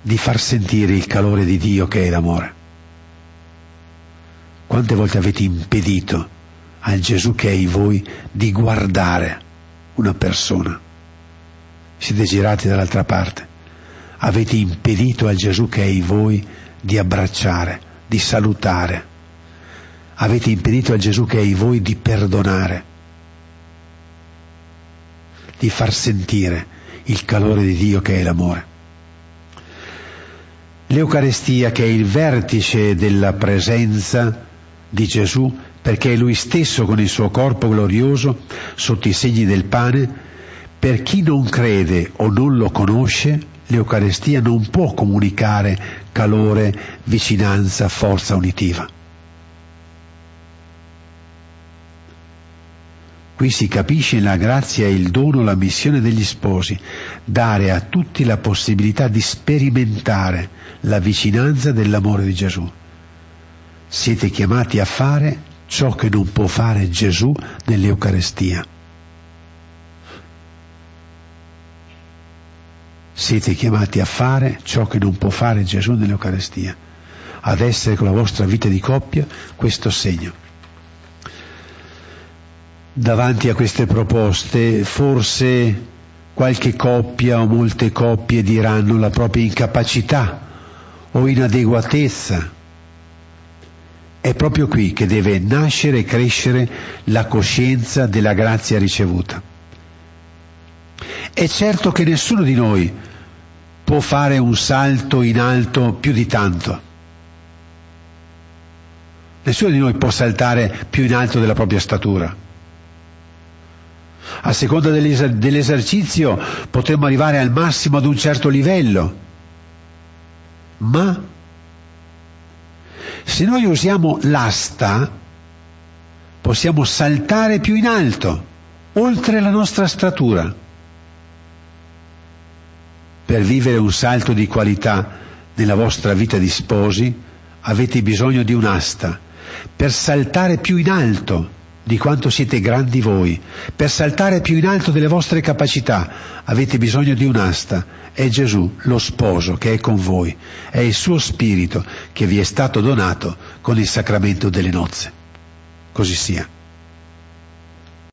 di far sentire il calore di Dio che è l'amore. Quante volte avete impedito al Gesù che è in voi di guardare una persona? Siete girati dall'altra parte. Avete impedito al Gesù che è in voi di abbracciare, di salutare. Avete impedito al Gesù che è in voi di perdonare, di far sentire il calore di Dio che è l'amore. L'Eucarestia che è il vertice della presenza di Gesù perché è lui stesso con il suo corpo glorioso sotto i segni del pane, per chi non crede o non lo conosce, l'Eucarestia non può comunicare calore, vicinanza, forza unitiva. Qui si capisce la grazia e il dono, la missione degli sposi, dare a tutti la possibilità di sperimentare la vicinanza dell'amore di Gesù siete chiamati a fare ciò che non può fare Gesù nell'Eucarestia. Siete chiamati a fare ciò che non può fare Gesù nell'Eucarestia, ad essere con la vostra vita di coppia questo segno. Davanti a queste proposte forse qualche coppia o molte coppie diranno la propria incapacità o inadeguatezza è proprio qui che deve nascere e crescere la coscienza della grazia ricevuta. È certo che nessuno di noi può fare un salto in alto più di tanto. Nessuno di noi può saltare più in alto della propria statura. A seconda dell'esercizio potremmo arrivare al massimo ad un certo livello, ma se noi usiamo l'asta, possiamo saltare più in alto, oltre la nostra statura. Per vivere un salto di qualità nella vostra vita di sposi, avete bisogno di un'asta, per saltare più in alto di quanto siete grandi voi. Per saltare più in alto delle vostre capacità avete bisogno di un'asta. È Gesù, lo sposo, che è con voi. È il suo spirito che vi è stato donato con il sacramento delle nozze. Così sia.